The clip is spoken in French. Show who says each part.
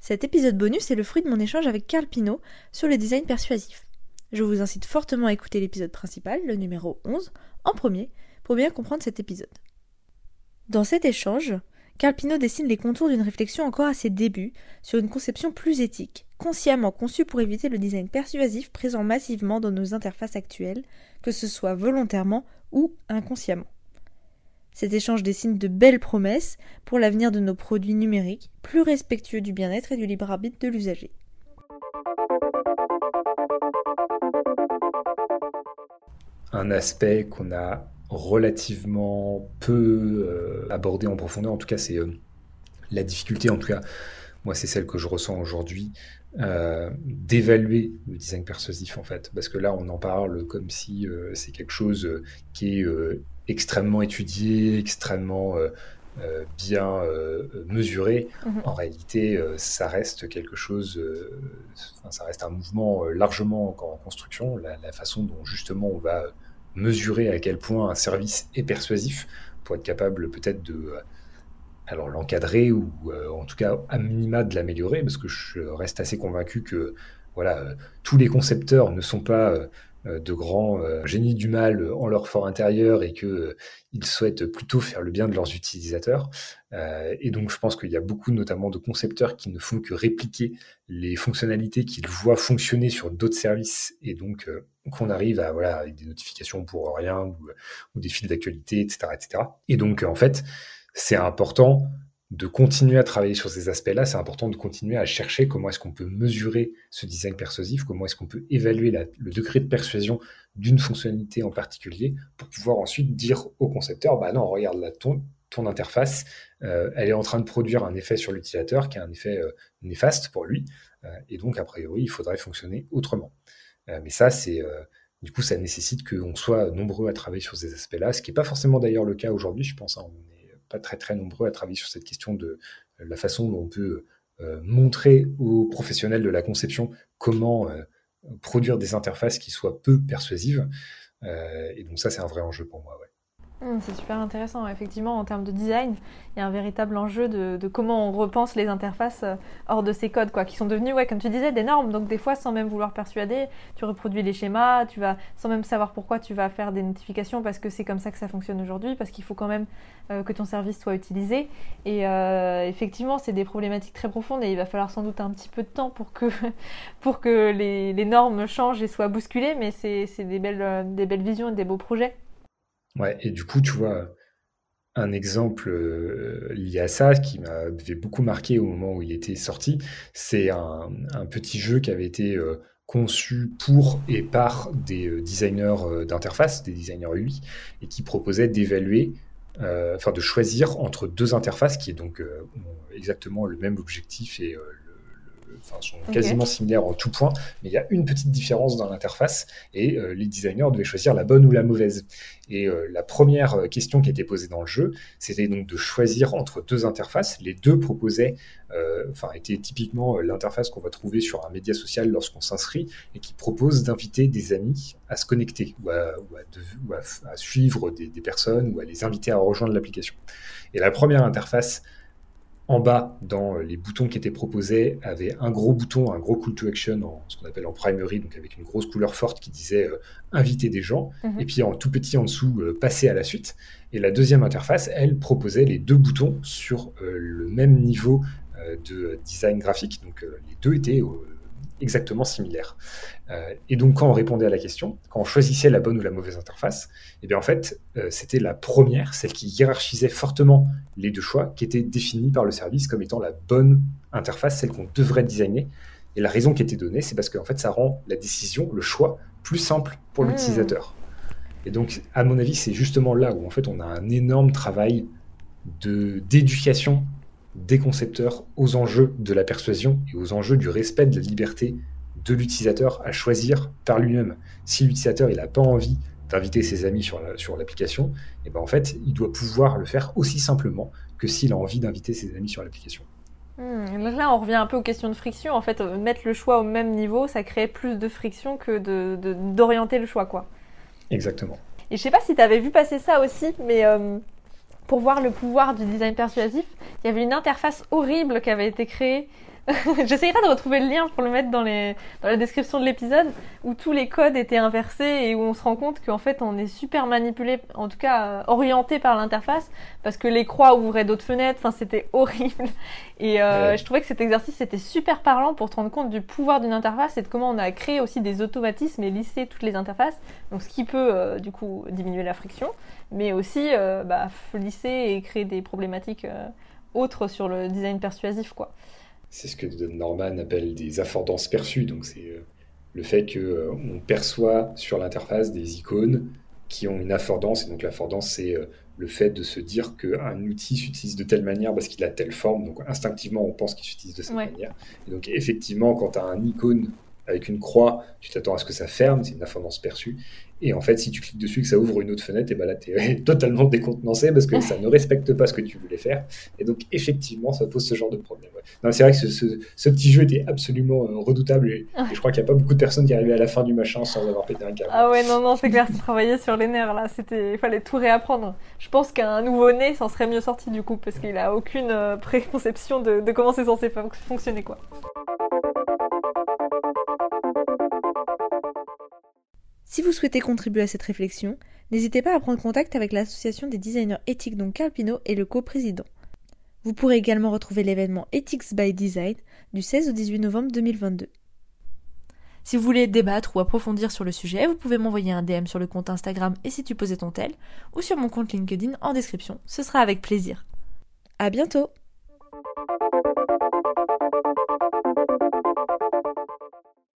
Speaker 1: Cet épisode bonus est le fruit de mon échange avec Carl Pinault sur le design persuasif. Je vous incite fortement à écouter l'épisode principal, le numéro 11, en premier, pour bien comprendre cet épisode. Dans cet échange, Carl Pinault dessine les contours d'une réflexion encore à ses débuts sur une conception plus éthique, consciemment conçue pour éviter le design persuasif présent massivement dans nos interfaces actuelles, que ce soit volontairement ou inconsciemment. Cet échange dessine de belles promesses pour l'avenir de nos produits numériques, plus respectueux du bien-être et du libre arbitre de l'usager.
Speaker 2: Un aspect qu'on a relativement peu euh, abordé en profondeur, en tout cas c'est euh, la difficulté, en tout cas moi c'est celle que je ressens aujourd'hui, euh, d'évaluer le design persuasif en fait. Parce que là on en parle comme si c'est quelque chose qui est extrêmement étudié, extrêmement euh, euh, bien euh, mesuré. Mhm. En réalité, ça reste quelque chose, ça reste un mouvement largement encore en construction. La, façon dont justement on va mesurer à quel point un service est persuasif pour être capable peut-être de alors l'encadrer ou en tout cas à minima de l'améliorer parce que je reste assez convaincu que voilà tous les concepteurs ne sont pas euh, de grands euh, génies du mal en leur fort intérieur et qu'ils euh, souhaitent plutôt faire le bien de leurs utilisateurs. et donc je pense qu'il y a beaucoup notamment de concepteurs qui ne font que répliquer les fonctionnalités qu'ils voient fonctionner sur d'autres services et donc qu'on arrive à voilà avec des notifications pour rien ou, ou des fils d'actualité, etc., etc. Et donc en fait c'est important de continuer à travailler sur ces aspects-là, c'est important de continuer à chercher comment est-ce qu'on peut mesurer ce design persuasif, comment est-ce qu'on peut évaluer le degré de persuasion d'une fonctionnalité en particulier pour pouvoir ensuite dire au concepteur, bah non, regarde là, ton, ton interface, euh, elle est en train de produire un effet sur l'utilisateur qui est un effet euh, néfaste pour lui, euh, et donc a priori, il faudrait fonctionner autrement. mais ça, c'est... du coup, ça nécessite qu'on soit nombreux à travailler sur ces aspects-là, ce qui n'est pas forcément d'ailleurs le cas aujourd'hui, je pense. Hein, pas très très nombreux à travailler sur cette question de euh, la façon dont on peut euh, montrer aux professionnels de la conception comment euh, produire des interfaces qui soient peu persuasives. et donc ça, c'est un vrai enjeu pour moi.
Speaker 1: Mmh, c'est super intéressant. Effectivement, en termes de design, il y a un véritable enjeu de, comment on repense les interfaces euh, hors de ces codes, quoi, qui sont devenus, ouais, comme tu disais, des normes. Donc des fois, sans même vouloir persuader, tu reproduis les schémas, tu vas, sans même savoir pourquoi, tu vas faire des notifications parce que c'est comme ça que ça fonctionne aujourd'hui, parce qu'il faut quand même euh, que ton service soit utilisé. Et euh, effectivement, c'est des problématiques très profondes et il va falloir sans doute un petit peu de temps pour que, les, normes changent et soient bousculées. Mais c'est des des belles visions et des beaux projets.
Speaker 2: Ouais, et du coup, tu vois, un exemple euh, lié à ça qui m'avait beaucoup marqué au moment où il était sorti, c'est un, petit jeu qui avait été euh, conçu pour et par des euh, designers d'interface, des designers UI, et qui proposait d'évaluer, enfin de choisir entre deux interfaces qui est donc exactement le même objectif et sont quasiment similaires en tout point, mais il y a une petite différence dans l'interface et euh, les designers devaient choisir la bonne ou la mauvaise. Et euh, la première euh, question qui était posée dans le jeu, c'était donc de choisir entre deux interfaces. Les deux proposaient, enfin, étaient typiquement l'interface qu'on va trouver sur un média social lorsqu'on s'inscrit et qui propose d'inviter des amis à se connecter ou à, suivre des, des personnes ou à les inviter à rejoindre l'application. Et la première interface en bas, dans les boutons qui étaient proposés, avait un gros bouton, un gros call to action, en, ce qu'on appelle en primary, donc avec une grosse couleur forte qui disait euh, inviter des gens, mhm. et puis en tout petit en dessous, euh, passer à la suite. Et la deuxième interface, elle proposait les deux boutons sur euh, le même niveau de design graphique, donc les deux étaient exactement similaire. Euh, et donc, quand on répondait à la question, quand on choisissait la bonne ou la mauvaise interface, et eh bien en fait, euh, c'était la première, celle qui hiérarchisait fortement les deux choix, qui était définie par le service comme étant la bonne interface, celle qu'on devrait designer. Et la raison qui était donnée, c'est parce qu'en fait, ça rend la décision, le choix, plus simple pour mmh. l'utilisateur. Et donc, à mon avis, c'est justement là où en fait, on a un énorme travail de d'éducation des concepteurs aux enjeux de la persuasion et aux enjeux du respect de la liberté de l'utilisateur à choisir par lui-même. Si l'utilisateur n'a pas envie d'inviter ses amis sur l'application, et eh ben en fait, il doit pouvoir le faire aussi simplement que s'il a envie d'inviter ses amis sur l'application.
Speaker 1: Hmm, là, on revient un peu aux questions de friction. En fait, mettre le choix au même niveau, ça crée plus de friction que d'orienter le choix, quoi.
Speaker 2: Exactement.
Speaker 1: Et je sais pas si tu avais vu passer ça aussi, mais euh, pour voir le pouvoir du design persuasif, il y avait une interface horrible qui avait été créée J'essayerai de retrouver le lien pour le mettre dans, les, dans la description de l'épisode où tous les codes étaient inversés et où on se rend compte qu'en fait on est super manipulé, en tout cas euh, orienté par l'interface parce que les croix ouvraient d'autres fenêtres, enfin c'était horrible. Et euh, je trouvais que cet exercice était super parlant pour te rendre compte du pouvoir d'une interface et de comment on a créé aussi des automatismes et lissé toutes les interfaces. Donc ce qui peut euh, du coup diminuer la friction, mais aussi bah, lisser et créer des problématiques autres sur le design persuasif quoi.
Speaker 2: C'est ce que Norman appelle des affordances perçues. Donc, c'est euh, le fait qu'on euh, perçoit sur l'interface des icônes qui ont une affordance. Et donc, l'affordance, c'est euh, le fait de se dire qu'un outil s'utilise de telle manière parce qu'il a telle forme. Donc, instinctivement, on pense qu'il s'utilise de cette manière. Et donc, effectivement, quand tu as un icône avec une croix, tu t'attends à ce que ça ferme, c'est une affordance perçue. Et en fait, si tu cliques dessus, que ça ouvre une autre fenêtre, et ben là, tu es totalement décontenancé parce que ça ne respecte pas ce que tu voulais faire. Et donc, effectivement, ça pose ce genre de problème. C'est vrai que ce, petit jeu était absolument euh, redoutable et, je crois qu'il n'y a pas beaucoup de personnes qui arrivaient à la fin du machin sans avoir pété un câble.
Speaker 1: Ah ouais, non, non, c'est clair, c'est travailler sur les nerfs là. Il fallait tout réapprendre. Je pense qu'un nouveau-né s'en serait mieux sorti du coup parce qu'il n'a aucune euh, préconception de, de comment c'est censé fonctionner quoi. Si vous souhaitez contribuer à cette réflexion, n'hésitez pas à prendre contact avec l'association des designers éthiques dont Carpino est le co-président. Vous pourrez également retrouver l'événement Ethics by Design du 16 au 18 novembre 2022. Si vous voulez débattre ou approfondir sur le sujet, vous pouvez m'envoyer un DM sur le compte Instagram et si tu posais ton tel, ou sur mon compte LinkedIn en description. Ce sera avec plaisir. À bientôt!